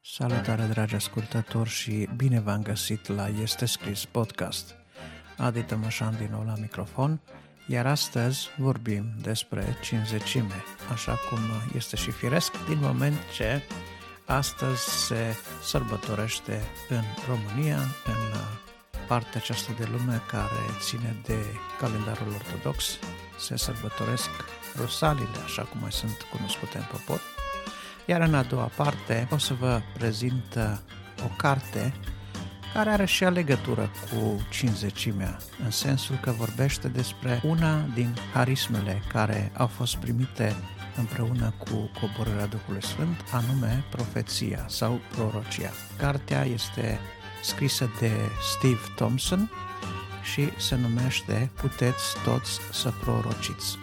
Salutare dragi ascultători și bine v-am găsit la Este Scris Podcast. Adi Tămășan din nou la microfon, iar astăzi vorbim despre cinzecime, așa cum este și firesc, din moment ce astăzi se sărbătorește în România, în partea aceasta de lume care ține de calendarul ortodox, se sărbătoresc rosalile, așa cum mai sunt cunoscute în popor, iar în a doua parte o să vă prezint uh, o carte care are și legătură cu cinzecimea, în sensul că vorbește despre una din harismele care au fost primite împreună cu coborârea Duhului Sfânt, anume profeția sau prorocia. Cartea este scrisă de Steve Thompson și se numește Puteți toți să prorociți.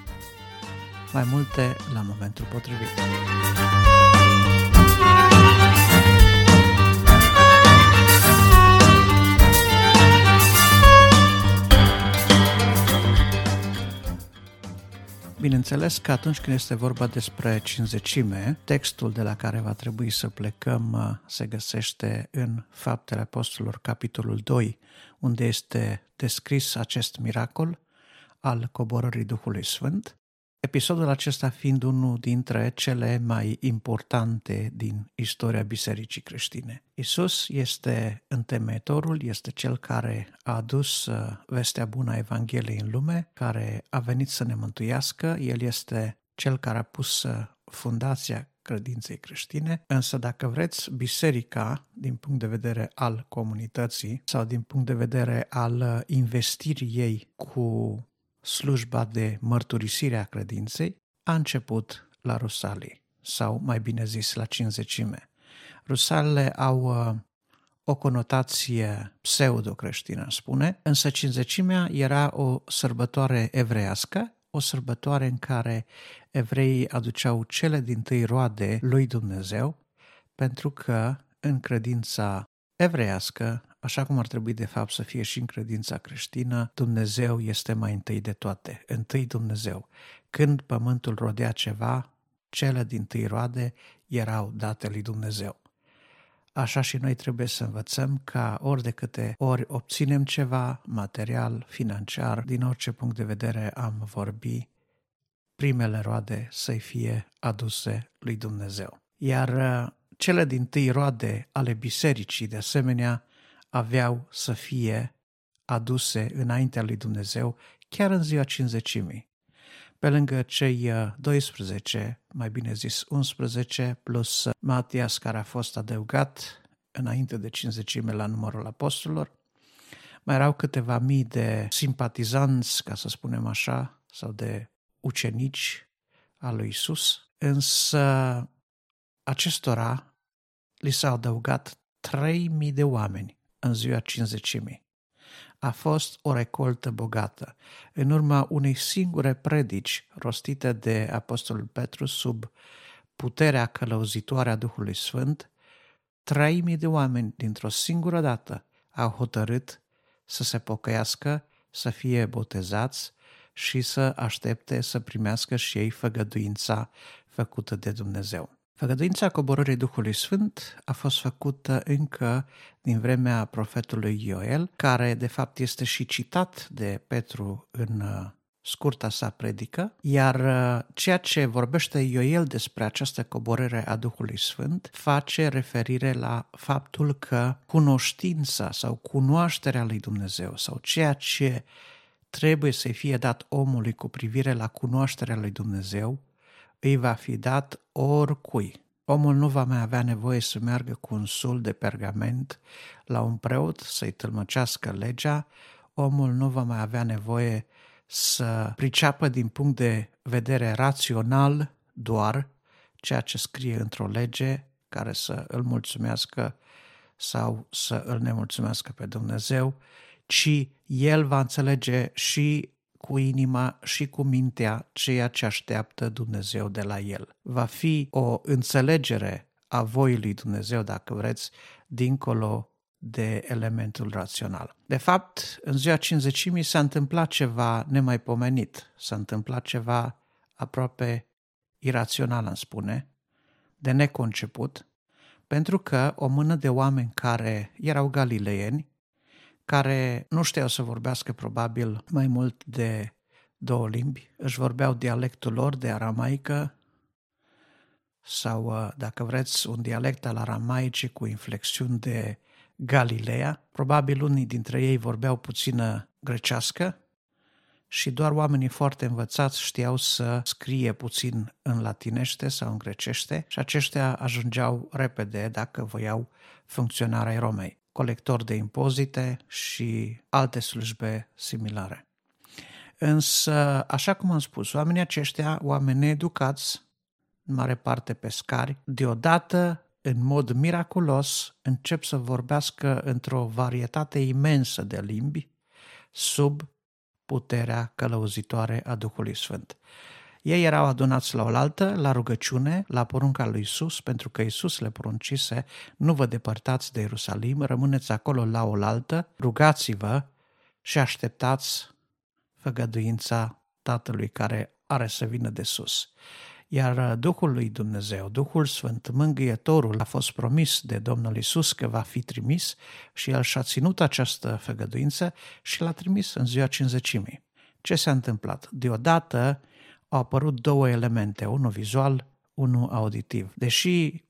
Mai multe la momentul potrivit. Bineînțeles că atunci când este vorba despre cinzecime, textul de la care va trebui să plecăm uh, se găsește în Faptele Apostolilor, capitolul 2, unde este descris acest miracol al coborării Duhului Sfânt Episodul acesta fiind unul dintre cele mai importante din istoria Bisericii creștine. Isus este întemeitorul, este cel care a adus uh, vestea bună a Evangheliei în lume, care a venit să ne mântuiască, El este cel care a pus uh, fundația credinței creștine, însă dacă vreți, biserica, din punct de vedere al comunității sau din punct de vedere al uh, investirii ei cu slujba de mărturisire a credinței a început la Rusalii, sau mai bine zis la cinzecime. Rusalele au uh, o conotație pseudo-creștină, spune, însă cinzecimea era o sărbătoare evreiască, o sărbătoare în care evreii aduceau cele din tâi roade lui Dumnezeu, pentru că în credința evreiască Așa cum ar trebui de fapt să fie și în credința creștină, Dumnezeu este mai întâi de toate, întâi Dumnezeu. Când pământul rodea ceva, cele din tâi roade erau date lui Dumnezeu. Așa și noi trebuie să învățăm ca ori de câte ori obținem ceva material, financiar, din orice punct de vedere am vorbi, primele roade să-i fie aduse lui Dumnezeu. Iar uh, cele din tâi roade ale bisericii, de asemenea, aveau să fie aduse înaintea lui Dumnezeu chiar în ziua cinzecimii. Pe lângă cei 12, uh, mai bine zis 11, plus uh, Matias care a fost adăugat înainte de cinzecime la numărul apostolilor, mai erau câteva mii de simpatizanți, ca să spunem așa, sau de ucenici al lui Isus, însă acestora li s-au adăugat 3000 de oameni în ziua cinzecimii. A fost o recoltă bogată. În urma unei singure predici rostite de Apostolul Petru sub puterea călăuzitoare a Duhului Sfânt, trei mii de oameni dintr-o singură dată au hotărât să se pocăiască, să fie botezați și să aștepte să primească și ei făgăduința făcută de Dumnezeu. Făgăduința coborârii Duhului Sfânt a fost făcută încă din vremea profetului Ioel, care de fapt este și citat de Petru în uh, scurta sa predică, iar uh, ceea ce vorbește Ioel despre această coborâre a Duhului Sfânt face referire la faptul că cunoștința sau cunoașterea lui Dumnezeu sau ceea ce trebuie să fie dat omului cu privire la cunoașterea lui Dumnezeu îi va fi dat oricui. Omul nu va mai avea nevoie să meargă cu un sul de pergament la un preot să-i tâlmăcească legea, omul nu va mai avea nevoie să priceapă din punct de vedere rațional doar ceea ce scrie într-o lege care să îl mulțumească sau să îl nemulțumească pe Dumnezeu, ci el va înțelege și cu inima și cu mintea ceea ce așteaptă Dumnezeu de la el. Va fi o înțelegere a voii lui Dumnezeu, dacă vreți, dincolo de elementul rațional. De fapt, în ziua cinzecimii s-a întâmplat ceva nemaipomenit, s-a întâmplat ceva aproape irațional, îmi spune, de neconceput, pentru că o mână de oameni care erau galileieni, care nu știau să vorbească probabil mai mult de două limbi, își vorbeau dialectul lor de aramaică sau, uh, dacă vreți, un dialect al aramaicii cu inflexiuni de Galileea. Probabil unii dintre ei vorbeau puțină grecească și doar oamenii foarte învățați știau să scrie puțin în latinește sau în grecește și aceștia ajungeau repede dacă voiau funcționarea Romei, colector de impozite și alte slujbe similare. Însă, așa cum am spus, oamenii aceștia, oameni educați, în mare parte pescari, deodată, în mod miraculos, încep să vorbească într-o varietate imensă de limbi, sub puterea călăuzitoare a Duhului Sfânt. Ei erau adunați la oaltă, la rugăciune, la porunca lui Isus, pentru că Isus le poruncise, nu vă depărtați de Ierusalim, rămâneți acolo la oaltă, rugați-vă și așteptați făgăduința Tatălui care are să vină de sus. Iar Duhul lui Dumnezeu, Duhul Sfânt, Mângâietorul, a fost promis de Domnul Isus că va fi trimis și El și-a ținut această făgăduință și l-a trimis în ziua cinzecimii. Ce s-a întâmplat? Deodată au apărut două elemente, unul vizual, unul auditiv. Deși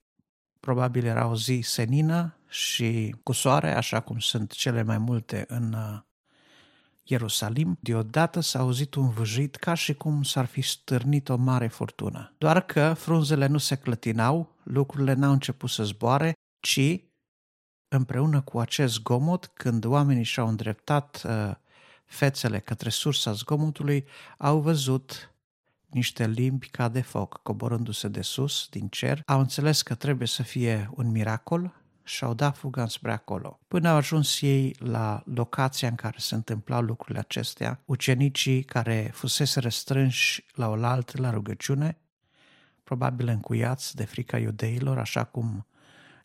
probabil era o zi senină și cu soare, așa cum sunt cele mai multe în Ierusalim, deodată s-a auzit un vâjit ca și cum s-ar fi stârnit o mare furtună. Doar că frunzele nu se clătinau, lucrurile n-au început să zboare, ci împreună cu acest zgomot, când oamenii și-au îndreptat uh, fețele către sursa zgomotului, au văzut niște limbi ca de foc coborându-se de sus, din cer, au înțeles că trebuie să fie un miracol și-au dat fuga spre acolo. Până au ajuns ei la locația în care se întâmplau lucrurile acestea, ucenicii care fusese restrânși la oaltă la rugăciune, probabil încuiați de frica iudeilor, așa cum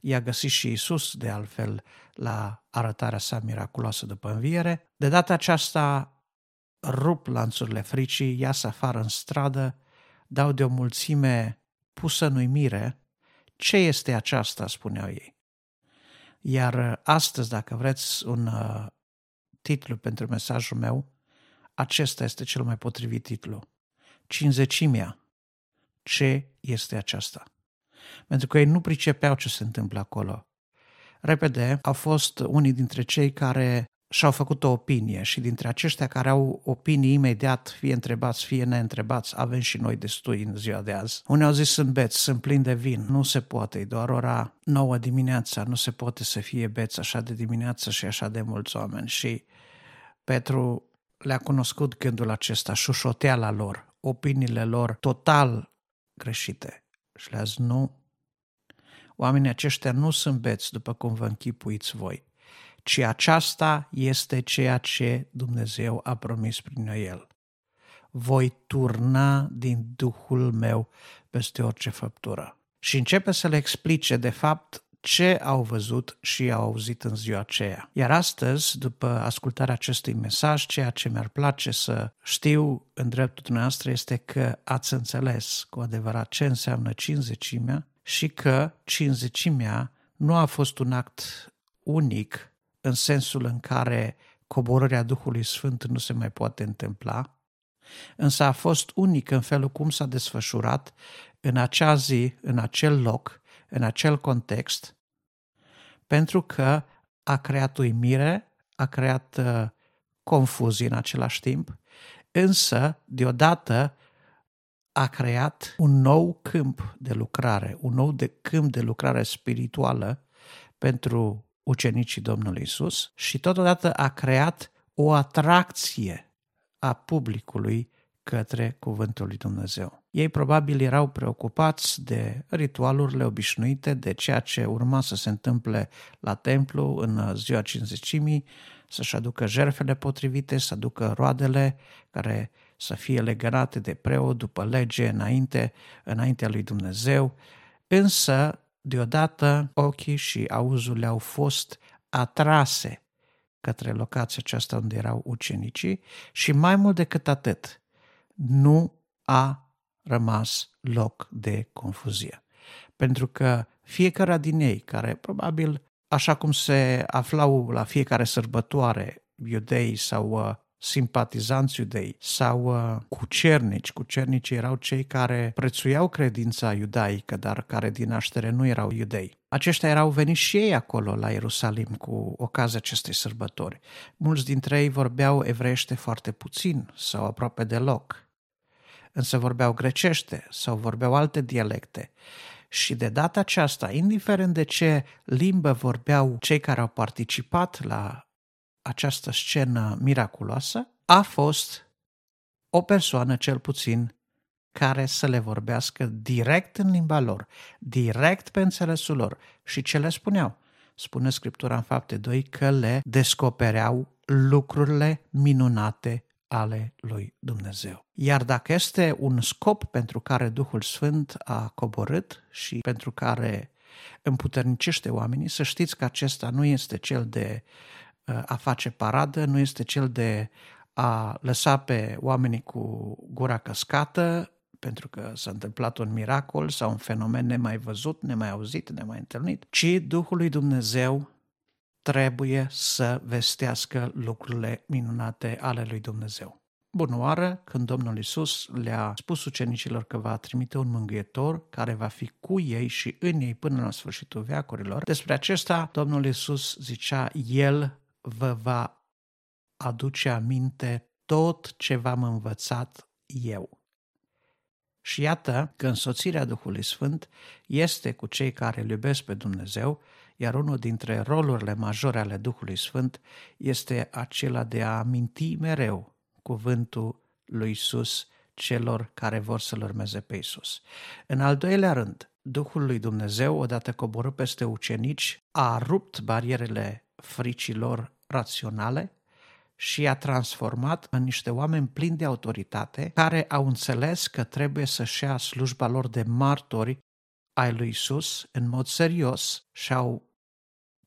i-a găsit și Isus, de altfel, la arătarea sa miraculoasă după înviere. De data aceasta rup lanțurile fricii, iasă afară în stradă, dau de o mulțime pusă în uimire. Ce este aceasta, spuneau ei. Iar uh, astăzi, dacă vreți un uh, titlu pentru mesajul meu, acesta este cel mai potrivit titlu. Cinzecimea. Ce este aceasta? Pentru că ei nu pricepeau ce se întâmplă acolo. Repede au fost unii dintre cei care și-au făcut o opinie și dintre aceștia care au opinii imediat, fie întrebați, fie neîntrebați, avem și noi destui în ziua de azi. Unii au zis sunt beți, sunt plini de vin, nu se poate, e doar ora 9 dimineața, nu se poate să fie beți așa de dimineață și așa de mulți oameni. Și Petru le-a cunoscut gândul acesta, șușoteala lor, opiniile lor total greșite. Și le-a zis, nu, oamenii aceștia nu sunt beți după cum vă închipuiți voi ci aceasta este ceea ce Dumnezeu a promis prin el. Voi turna din Duhul meu peste orice făptură. Și începe să le explice, de fapt, ce au văzut și au auzit în ziua aceea. Iar astăzi, după ascultarea acestui mesaj, ceea ce mi-ar place să știu în dreptul dumneavoastră este că ați înțeles cu adevărat ce înseamnă cinzecimea și că cinzecimea nu a fost un act unic în sensul în care coborârea Duhului Sfânt nu se mai poate întâmpla, însă a fost unic în felul cum s-a desfășurat în acea zi, în acel loc, în acel context, pentru că a creat uimire, a creat uh, confuzie în același timp, însă, deodată, a creat un nou câmp de lucrare, un nou de câmp de lucrare spirituală pentru ucenicii Domnului Isus și totodată a creat o atracție a publicului către Cuvântul lui Dumnezeu. Ei probabil erau preocupați de ritualurile obișnuite, de ceea ce urma să se întâmple la templu în ziua cinzecimii, să-și aducă jerfele potrivite, să aducă roadele care să fie legănate de preot după lege înainte, înaintea lui Dumnezeu, însă deodată ochii și auzul le-au fost atrase către locația aceasta unde erau ucenicii și mai mult decât atât, nu a rămas loc de confuzie. Pentru că fiecare din ei, care probabil, așa cum se aflau la fiecare sărbătoare iudei sau uh, simpatizanți iudei sau uh, cucernici. Cucernicii erau cei care prețuiau credința iudaică, dar care din naștere nu erau iudei. Aceștia erau veniți și ei acolo la Ierusalim cu ocazia acestei sărbători. Mulți dintre ei vorbeau evreiește foarte puțin sau aproape deloc, însă vorbeau grecește sau vorbeau alte dialecte. Și de data aceasta, indiferent de ce limbă vorbeau cei care au participat la această scenă miraculoasă, a fost o persoană cel puțin care să le vorbească direct în limba lor, direct pe înțelesul lor. Și ce le spuneau? Spune Scriptura în fapte 2 că le descopereau lucrurile minunate ale lui Dumnezeu. Iar dacă este un scop pentru care Duhul Sfânt a coborât și pentru care împuternicește oamenii, să știți că acesta nu este cel de a face paradă, nu este cel de a lăsa pe oamenii cu gura căscată pentru că s-a întâmplat un miracol sau un fenomen nemai văzut, nemai auzit, nemai întâlnit, ci Duhul lui Dumnezeu trebuie să vestească lucrurile minunate ale lui Dumnezeu. Bună oară, când Domnul Isus le-a spus ucenicilor că va trimite un mângâietor care va fi cu ei și în ei până la sfârșitul veacurilor, despre acesta Domnul Isus zicea, El vă va aduce aminte tot ce v-am învățat eu. Și iată că însoțirea Duhului Sfânt este cu cei care îl iubesc pe Dumnezeu, iar unul dintre rolurile majore ale Duhului Sfânt este acela de a aminti mereu cuvântul lui Isus celor care vor să-L urmeze pe Isus. În al doilea rând, Duhul lui Dumnezeu, odată coborât peste ucenici, a rupt barierele fricilor raționale și i-a transformat în niște oameni plini de autoritate care au înțeles că trebuie să-și ia slujba lor de martori ai lui Isus în mod serios și au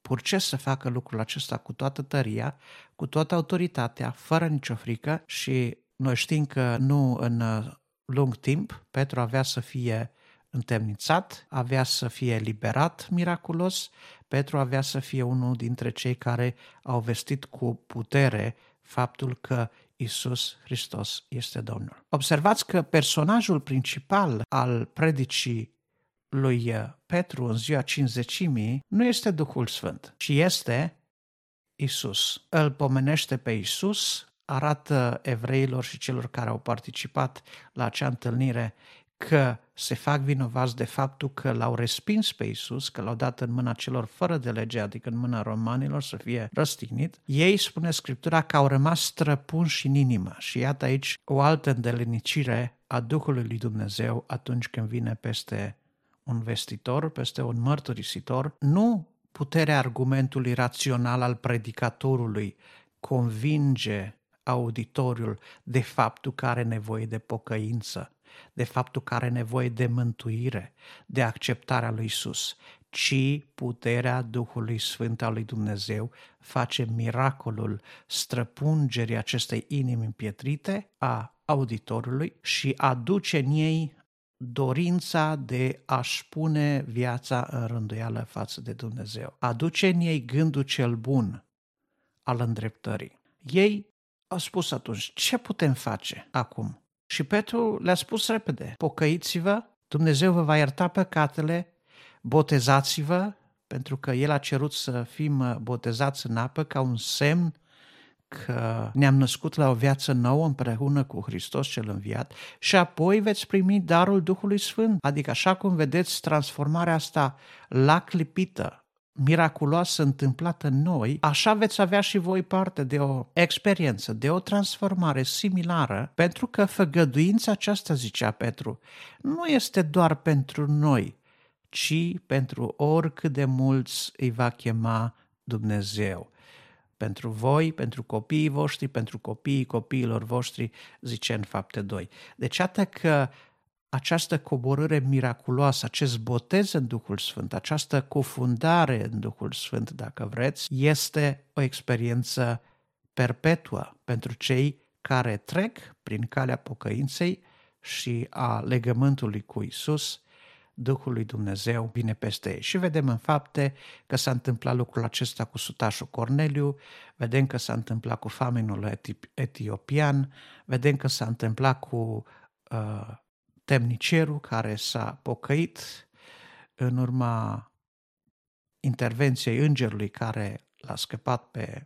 purces să facă lucrul acesta cu toată tăria, cu toată autoritatea, fără nicio frică și noi știm că nu în uh, lung timp Petru avea să fie întemnițat, avea să fie eliberat miraculos, Petru avea să fie unul dintre cei care au vestit cu putere faptul că Isus Hristos este Domnul. Observați că personajul principal al predicii lui Petru în ziua cinzecimii nu este Duhul Sfânt, ci este Isus. Îl pomenește pe Isus, arată evreilor și celor care au participat la acea întâlnire că se fac vinovați de faptul că l-au respins pe Isus, că l-au dat în mâna celor fără de lege, adică în mâna romanilor să fie răstignit, ei, spune Scriptura, că au rămas străpunși în inimă. Și iată aici o altă îndelenicire a Duhului lui Dumnezeu atunci când vine peste un vestitor, peste un mărturisitor, nu puterea argumentului rațional al predicatorului convinge auditoriul de faptul că are nevoie de pocăință, de faptul că are nevoie de mântuire, de acceptarea lui Isus, ci puterea Duhului Sfânt al lui Dumnezeu face miracolul străpungerii acestei inimi împietrite a auditorului și aduce în ei dorința de a-și pune viața în rânduială față de Dumnezeu. Aduce în ei gândul cel bun al îndreptării. Ei au spus atunci, ce putem face acum? Și Petru le-a spus repede, pocăiți-vă, Dumnezeu vă va ierta păcatele, botezați-vă, pentru că El a cerut să fim botezați în apă ca un semn că ne-am născut la o viață nouă împreună cu Hristos cel înviat și apoi veți primi darul Duhului Sfânt. Adică așa cum vedeți transformarea asta la clipită, miraculoasă întâmplată în noi, așa veți avea și voi parte de o experiență, de o transformare similară, pentru că făgăduința aceasta, zicea Petru, nu este doar pentru noi, ci pentru oricât de mulți îi va chema Dumnezeu. Pentru voi, pentru copiii voștri, pentru copiii copiilor voștri, zice în fapte 2. Deci, atât că această coborâre miraculoasă, acest botez în Duhul Sfânt, această cufundare în Duhul Sfânt, dacă vreți, este o experiență perpetuă pentru cei care trec prin calea pocăinței și a legământului cu Isus, Duhul lui Dumnezeu vine peste ei. Și vedem în fapte că s-a întâmplat lucrul acesta cu sutașul Corneliu, vedem că s-a întâmplat cu famenul etiopian, vedem că s-a întâmplat cu uh, temnicerul care s-a pocăit în urma intervenției îngerului care l-a scăpat pe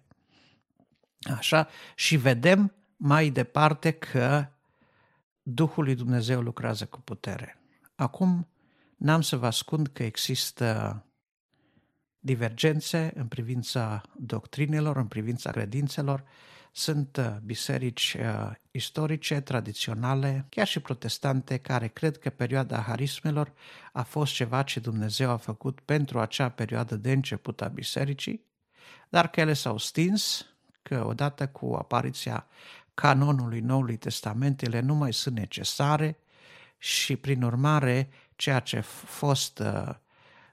așa și vedem mai departe că Duhul lui Dumnezeu lucrează cu putere. Acum n-am să vă ascund că există divergențe în privința doctrinelor, în privința credințelor, sunt uh, biserici uh, istorice, tradiționale, chiar și protestante, care cred că perioada harismelor a fost ceva ce Dumnezeu a făcut pentru acea perioadă de început a bisericii, dar că ele s-au stins, că odată cu apariția canonului Noului Testament, ele nu mai sunt necesare și, prin urmare, ceea ce a fost, uh,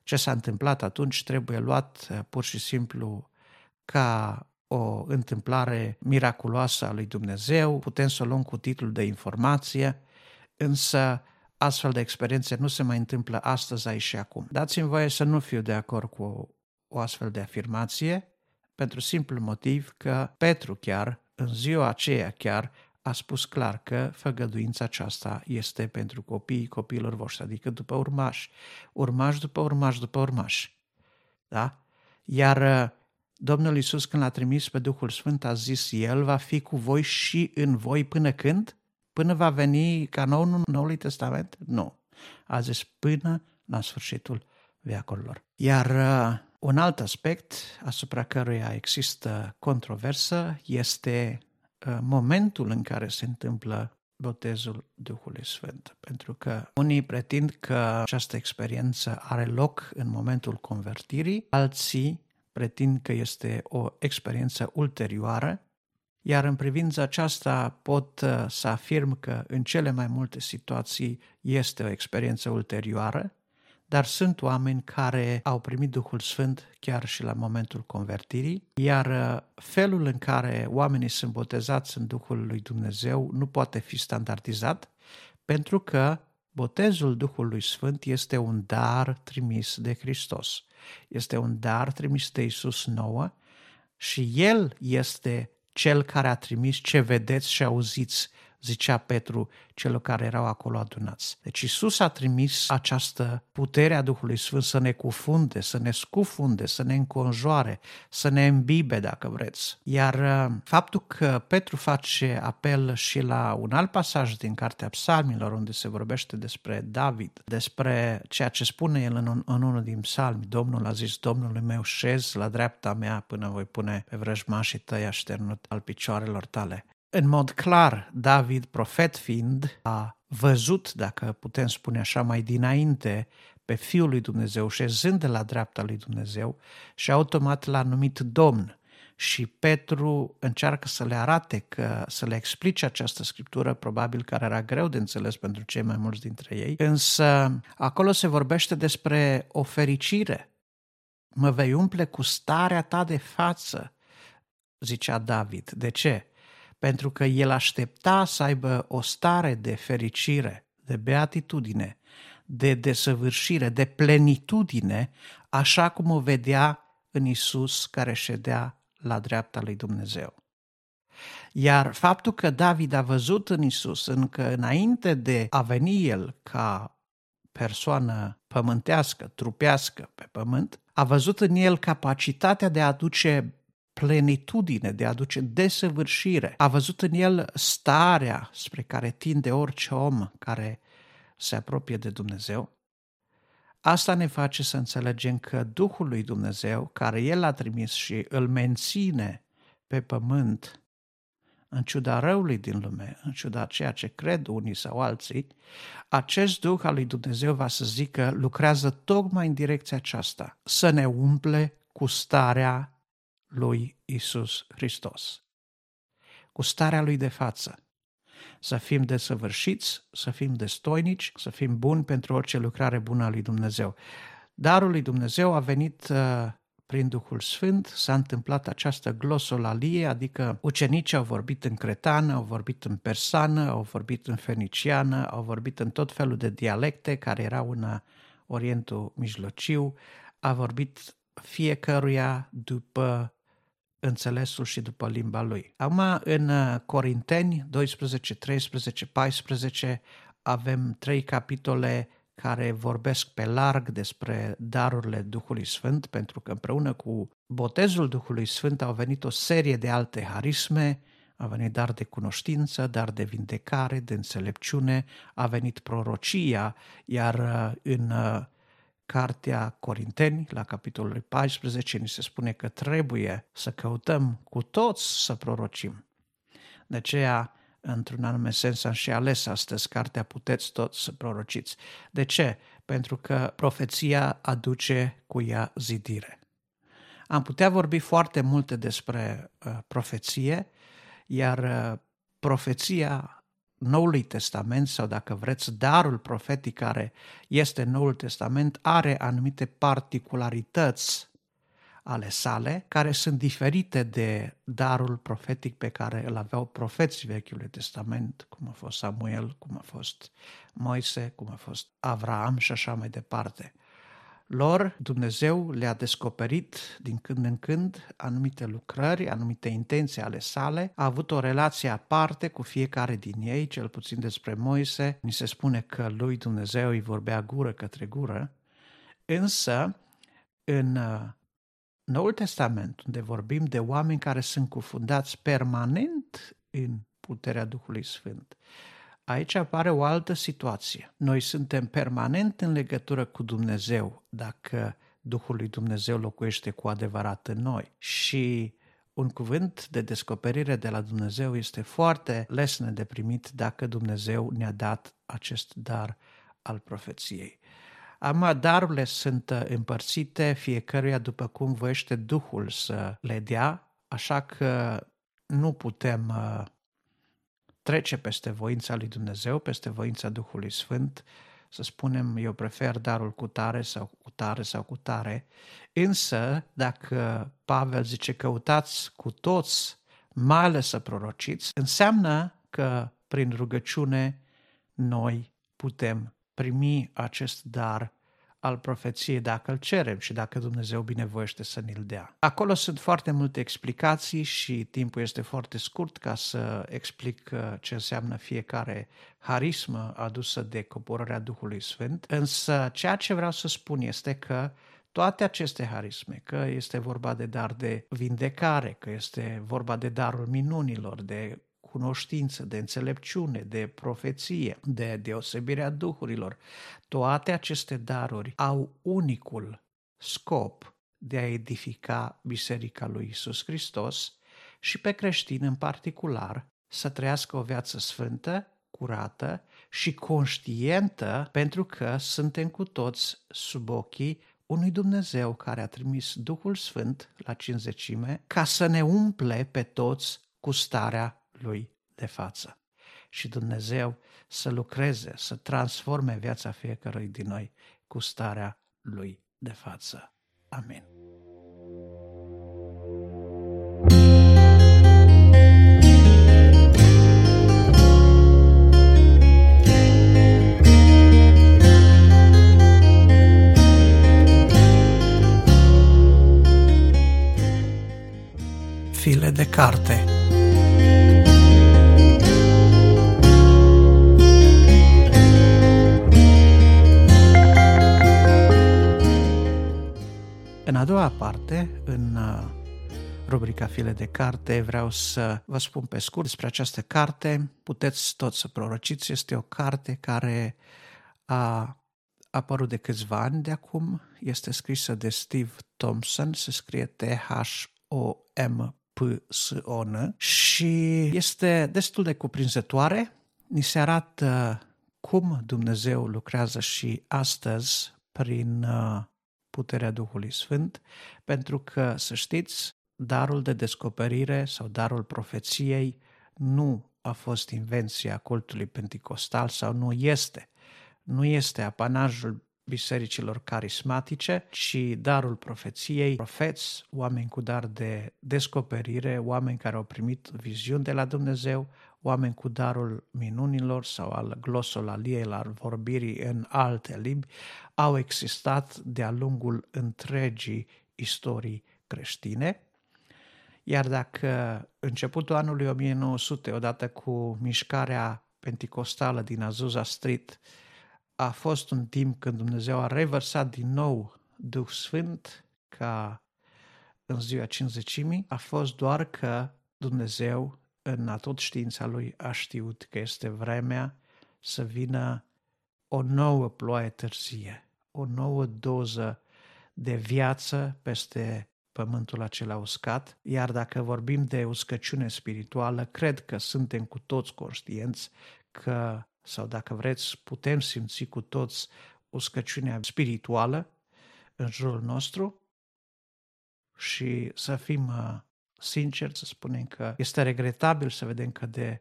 ce s-a întâmplat atunci trebuie luat pur și simplu ca o întâmplare miraculoasă a lui Dumnezeu, putem să o luăm cu titlul de informație, însă astfel de experiențe nu se mai întâmplă astăzi, aici și acum. Dați-mi voie să nu fiu de acord cu o astfel de afirmație, pentru simplu motiv că Petru chiar, în ziua aceea chiar, a spus clar că făgăduința aceasta este pentru copiii copiilor voștri, adică după urmași, urmași după urmași după urmași. Da? Iar Domnul Iisus când l-a trimis pe Duhul Sfânt a zis, El va fi cu voi și în voi până când? Până va veni canonul Noului Testament? Nu. A zis până la sfârșitul veacurilor. Iar uh, un alt aspect asupra căruia există controversă este uh, momentul în care se întâmplă botezul Duhului Sfânt. Pentru că unii pretind că această experiență are loc în momentul convertirii, alții pretind că este o experiență ulterioară, iar în privința aceasta pot uh, să afirm că în cele mai multe situații este o experiență ulterioară, dar sunt oameni care au primit Duhul Sfânt chiar și la momentul convertirii, iar uh, felul în care oamenii sunt botezați în Duhul lui Dumnezeu nu poate fi standardizat, pentru că Botezul Duhului Sfânt este un dar trimis de Hristos. Este un dar trimis de Isus nouă și El este Cel care a trimis ce vedeți și auziți zicea Petru celor care erau acolo adunați. Deci Isus a trimis această putere a Duhului Sfânt să ne cufunde, să ne scufunde, să ne înconjoare, să ne îmbibe, dacă vreți. Iar uh, faptul că Petru face apel și la un alt pasaj din Cartea Psalmilor, unde se vorbește despre David, despre ceea ce spune el în, în unul din psalmi, Domnul a zis, Domnul meu, șez la dreapta mea până voi pune pe vrăjmașii tăi așternut al picioarelor tale. În mod clar, David, profet fiind, a văzut, dacă putem spune așa, mai dinainte pe Fiul lui Dumnezeu, șezând de la dreapta lui Dumnezeu și automat l-a numit Domn. Și Petru încearcă să le arate, că, să le explice această scriptură, probabil care era greu de înțeles pentru cei mai mulți dintre ei, însă acolo se vorbește despre o fericire. Mă vei umple cu starea ta de față, zicea David. De ce? Pentru că el aștepta să aibă o stare de fericire, de beatitudine, de desăvârșire, de plenitudine, așa cum o vedea în Isus care ședea la dreapta lui Dumnezeu. Iar faptul că David a văzut în Isus încă înainte de a veni el ca persoană pământească, trupească pe pământ, a văzut în el capacitatea de a aduce plenitudine, de a aduce desăvârșire. A văzut în el starea spre care tinde orice om care se apropie de Dumnezeu. Asta ne face să înțelegem că Duhul lui Dumnezeu, care El l-a trimis și îl menține pe pământ, în ciuda răului din lume, în ciuda ceea ce cred unii sau alții, acest Duh al lui Dumnezeu va să zică lucrează tocmai în direcția aceasta, să ne umple cu starea lui Isus Hristos, cu starea lui de față. să fim desăvârșiți, să fim destoinici, să fim buni pentru orice lucrare bună a lui Dumnezeu. Darul lui Dumnezeu a venit uh, prin Duhul Sfânt, s-a întâmplat această glosolalie, adică ucenicii au vorbit în cretană, au vorbit în persană, au vorbit în feniciană, au vorbit în tot felul de dialecte care erau în Orientul Mijlociu, a vorbit fiecăruia după înțelesul și după limba lui. Acum, în Corinteni 12, 13, 14, avem trei capitole care vorbesc pe larg despre darurile Duhului Sfânt, pentru că împreună cu botezul Duhului Sfânt au venit o serie de alte harisme, a venit dar de cunoștință, dar de vindecare, de înțelepciune, a venit prorocia, iar uh, în uh, Cartea Corinteni, la capitolul 14, ni se spune că trebuie să căutăm cu toți să prorocim. De aceea, într-un anume sens, am și ales astăzi cartea Puteți toți să prorociți. De ce? Pentru că profeția aduce cu ea zidire. Am putea vorbi foarte multe despre uh, profeție, iar uh, profeția Noului Testament sau dacă vreți darul profetic care este Noul Testament are anumite particularități ale sale, care sunt diferite de darul profetic pe care îl aveau profeții Vechiului Testament, cum a fost Samuel, cum a fost Moise, cum a fost Avraam și așa mai departe. Lor, Dumnezeu le-a descoperit din când în când anumite lucrări, anumite intenții ale sale, a avut o relație aparte cu fiecare din ei, cel puțin despre Moise. Ni se spune că lui Dumnezeu îi vorbea gură către gură, însă în uh, Noul Testament, unde vorbim de oameni care sunt cufundați permanent în puterea Duhului Sfânt, aici apare o altă situație. Noi suntem permanent în legătură cu Dumnezeu dacă Duhul lui Dumnezeu locuiește cu adevărat în noi. Și un cuvânt de descoperire de la Dumnezeu este foarte lesne de primit dacă Dumnezeu ne-a dat acest dar al profeției. Ama darurile sunt uh, împărțite fiecăruia după cum voiește Duhul să le dea, așa că nu putem uh, trece peste voința lui Dumnezeu, peste voința Duhului Sfânt, să spunem eu prefer darul cu tare sau cu tare sau cu tare, însă dacă Pavel zice căutați cu toți, mai ales să prorociți, înseamnă că prin rugăciune noi putem primi acest dar al profeției dacă îl cerem și dacă Dumnezeu binevoiește să ne-l dea. Acolo sunt foarte multe explicații și timpul este foarte scurt ca să explic uh, ce înseamnă fiecare harismă adusă de coborârea Duhului Sfânt, însă ceea ce vreau să spun este că toate aceste harisme, că este vorba de dar de vindecare, că este vorba de darul minunilor, de cunoștință, de înțelepciune, de profeție, de deosebirea duhurilor. Toate aceste daruri au unicul scop de a edifica Biserica lui Isus Hristos și pe creștini în particular să trăiască o viață sfântă, curată și conștientă pentru că suntem cu toți sub ochii unui Dumnezeu care a trimis Duhul Sfânt la cinzecime ca să ne umple pe toți cu starea lui de față. Și Dumnezeu să lucreze, să transforme viața fiecărui din noi cu starea lui de față. Amin. File de carte În a doua parte, în uh, rubrica File de carte, vreau să vă spun pe scurt despre această carte. Puteți tot să prorociți. Este o carte care a apărut de câțiva ani de acum. Este scrisă de Steve Thompson, se scrie T-H-O-M-P-S-O-N și este destul de cuprinzătoare. Ni se arată cum Dumnezeu lucrează și astăzi prin uh, puterea Duhului Sfânt, pentru că, să știți, darul de descoperire sau darul profeției nu a fost invenția cultului pentecostal sau nu este. Nu este apanajul bisericilor carismatice, ci darul profeției, profeți, oameni cu dar de descoperire, oameni care au primit viziuni de la Dumnezeu, oameni cu darul minunilor sau al glosolaliei, al vorbirii în alte limbi, au existat de-a lungul întregii istorii creștine. Iar dacă începutul anului 1900, odată cu mișcarea penticostală din Azusa Street, a fost un timp când Dumnezeu a revărsat din nou Duh Sfânt ca în ziua cinzecimii, a fost doar că Dumnezeu în atot știința lui a știut că este vremea să vină o nouă ploaie târzie, o nouă doză de viață peste pământul acela uscat, iar dacă vorbim de uscăciune spirituală, cred că suntem cu toți conștienți că, sau dacă vreți, putem simți cu toți uscăciunea spirituală în jurul nostru. Și să fim uh, sinceri, să spunem că este regretabil să vedem că de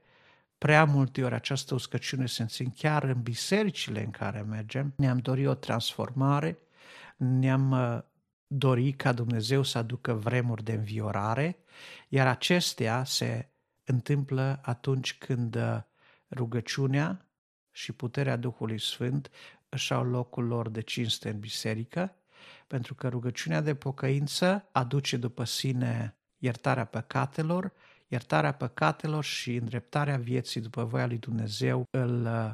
prea multe ori această uscăciune se înțin chiar în bisericile în care mergem. Ne-am dorit o transformare, ne-am uh, dori ca Dumnezeu să aducă vremuri de înviorare, iar acestea se întâmplă atunci când uh, rugăciunea și puterea Duhului Sfânt își au locul lor de cinste în biserică, pentru că rugăciunea de pocăință aduce după sine iertarea păcatelor, iertarea păcatelor și îndreptarea vieții după voia lui Dumnezeu îl uh,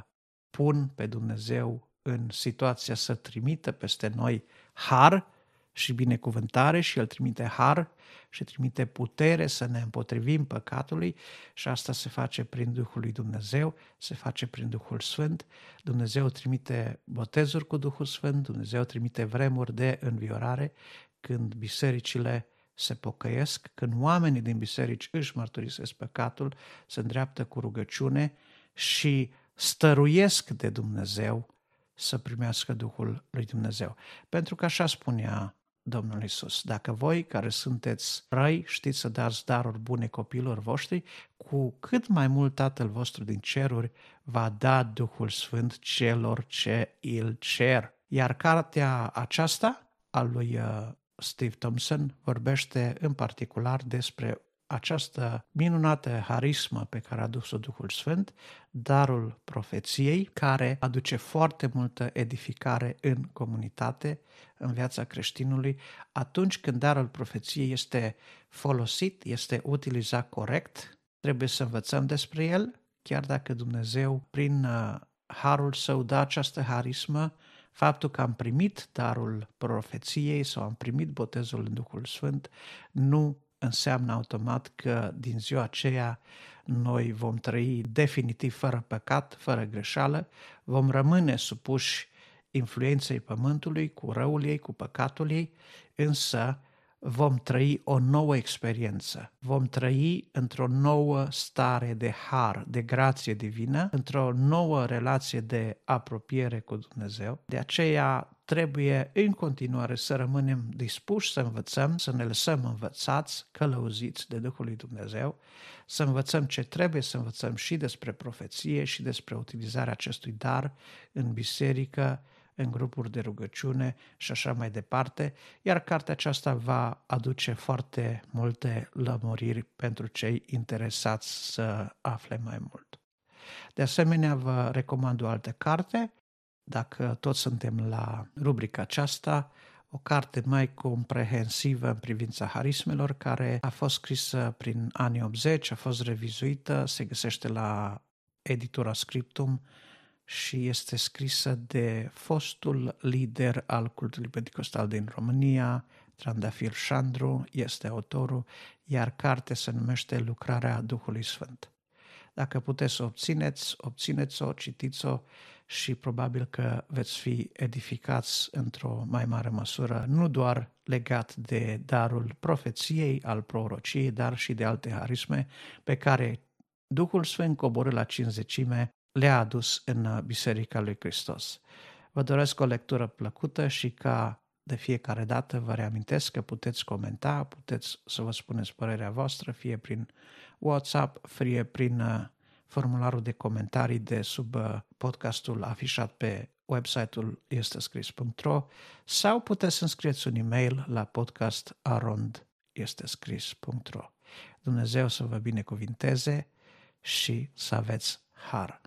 pun pe Dumnezeu în situația să trimită peste noi har și binecuvântare și El trimite har și trimite putere să ne împotrivim păcatului și asta se face prin Duhul lui Dumnezeu, se face prin Duhul Sfânt. Dumnezeu trimite botezuri cu Duhul Sfânt, Dumnezeu trimite vremuri de înviorare când bisericile se pocăiesc, când oamenii din biserici își mărturisesc păcatul, se îndreaptă cu rugăciune și stăruiesc de Dumnezeu să primească Duhul lui Dumnezeu. Pentru că așa spunea Domnul Isus. Dacă voi care sunteți răi știți să dați daruri bune copiilor voștri, cu cât mai mult Tatăl vostru din ceruri va da Duhul Sfânt celor ce îl cer. Iar cartea aceasta a lui uh, Steve Thompson vorbește în particular despre această minunată harismă pe care a adus-o Duhul Sfânt, darul profeției, care aduce foarte multă edificare în comunitate, în viața creștinului, atunci când darul profeției este folosit, este utilizat corect, trebuie să învățăm despre el, chiar dacă Dumnezeu, prin uh, harul său, dă această harismă, faptul că am primit darul profeției sau am primit botezul în Duhul Sfânt nu înseamnă automat că din ziua aceea noi vom trăi definitiv fără păcat, fără greșeală, vom rămâne supuși influenței pământului, cu răul ei, cu păcatul ei, însă vom trăi o nouă experiență, vom trăi într-o nouă stare de har, de grație divină, într-o nouă relație de apropiere cu Dumnezeu. De aceea trebuie în continuare să rămânem dispuși să învățăm, să ne lăsăm învățați, călăuziți de Duhul lui Dumnezeu, să învățăm ce trebuie să învățăm și despre profeție și despre utilizarea acestui dar în biserică, în grupuri de rugăciune și așa mai departe, iar cartea aceasta va aduce foarte multe lămuriri pentru cei interesați să afle mai mult. De asemenea, vă recomand o altă carte, dacă toți suntem la rubrica aceasta, o carte mai comprehensivă în privința harismelor, care a fost scrisă prin anii 80, a fost revizuită, se găsește la editura Scriptum și este scrisă de fostul lider al cultului pentecostal din România, Trandafir Șandru, este autorul, iar cartea se numește Lucrarea Duhului Sfânt. Dacă puteți să obțineți, obțineți-o, citiți-o și probabil că veți fi edificați într-o mai mare măsură, nu doar legat de darul profeției, al prorociei, dar și de alte harisme pe care Duhul Sfânt coborâ la cinzecime le-a adus în Biserica lui Hristos. Vă doresc o lectură plăcută și ca de fiecare dată vă reamintesc că puteți comenta, puteți să vă spuneți părerea voastră, fie prin WhatsApp, fie prin uh, formularul de comentarii de sub uh, podcastul afișat pe website-ul estescris.ro sau puteți să scrieți un e-mail la podcastarondestescris.ro Dumnezeu să vă binecuvinteze și să aveți har.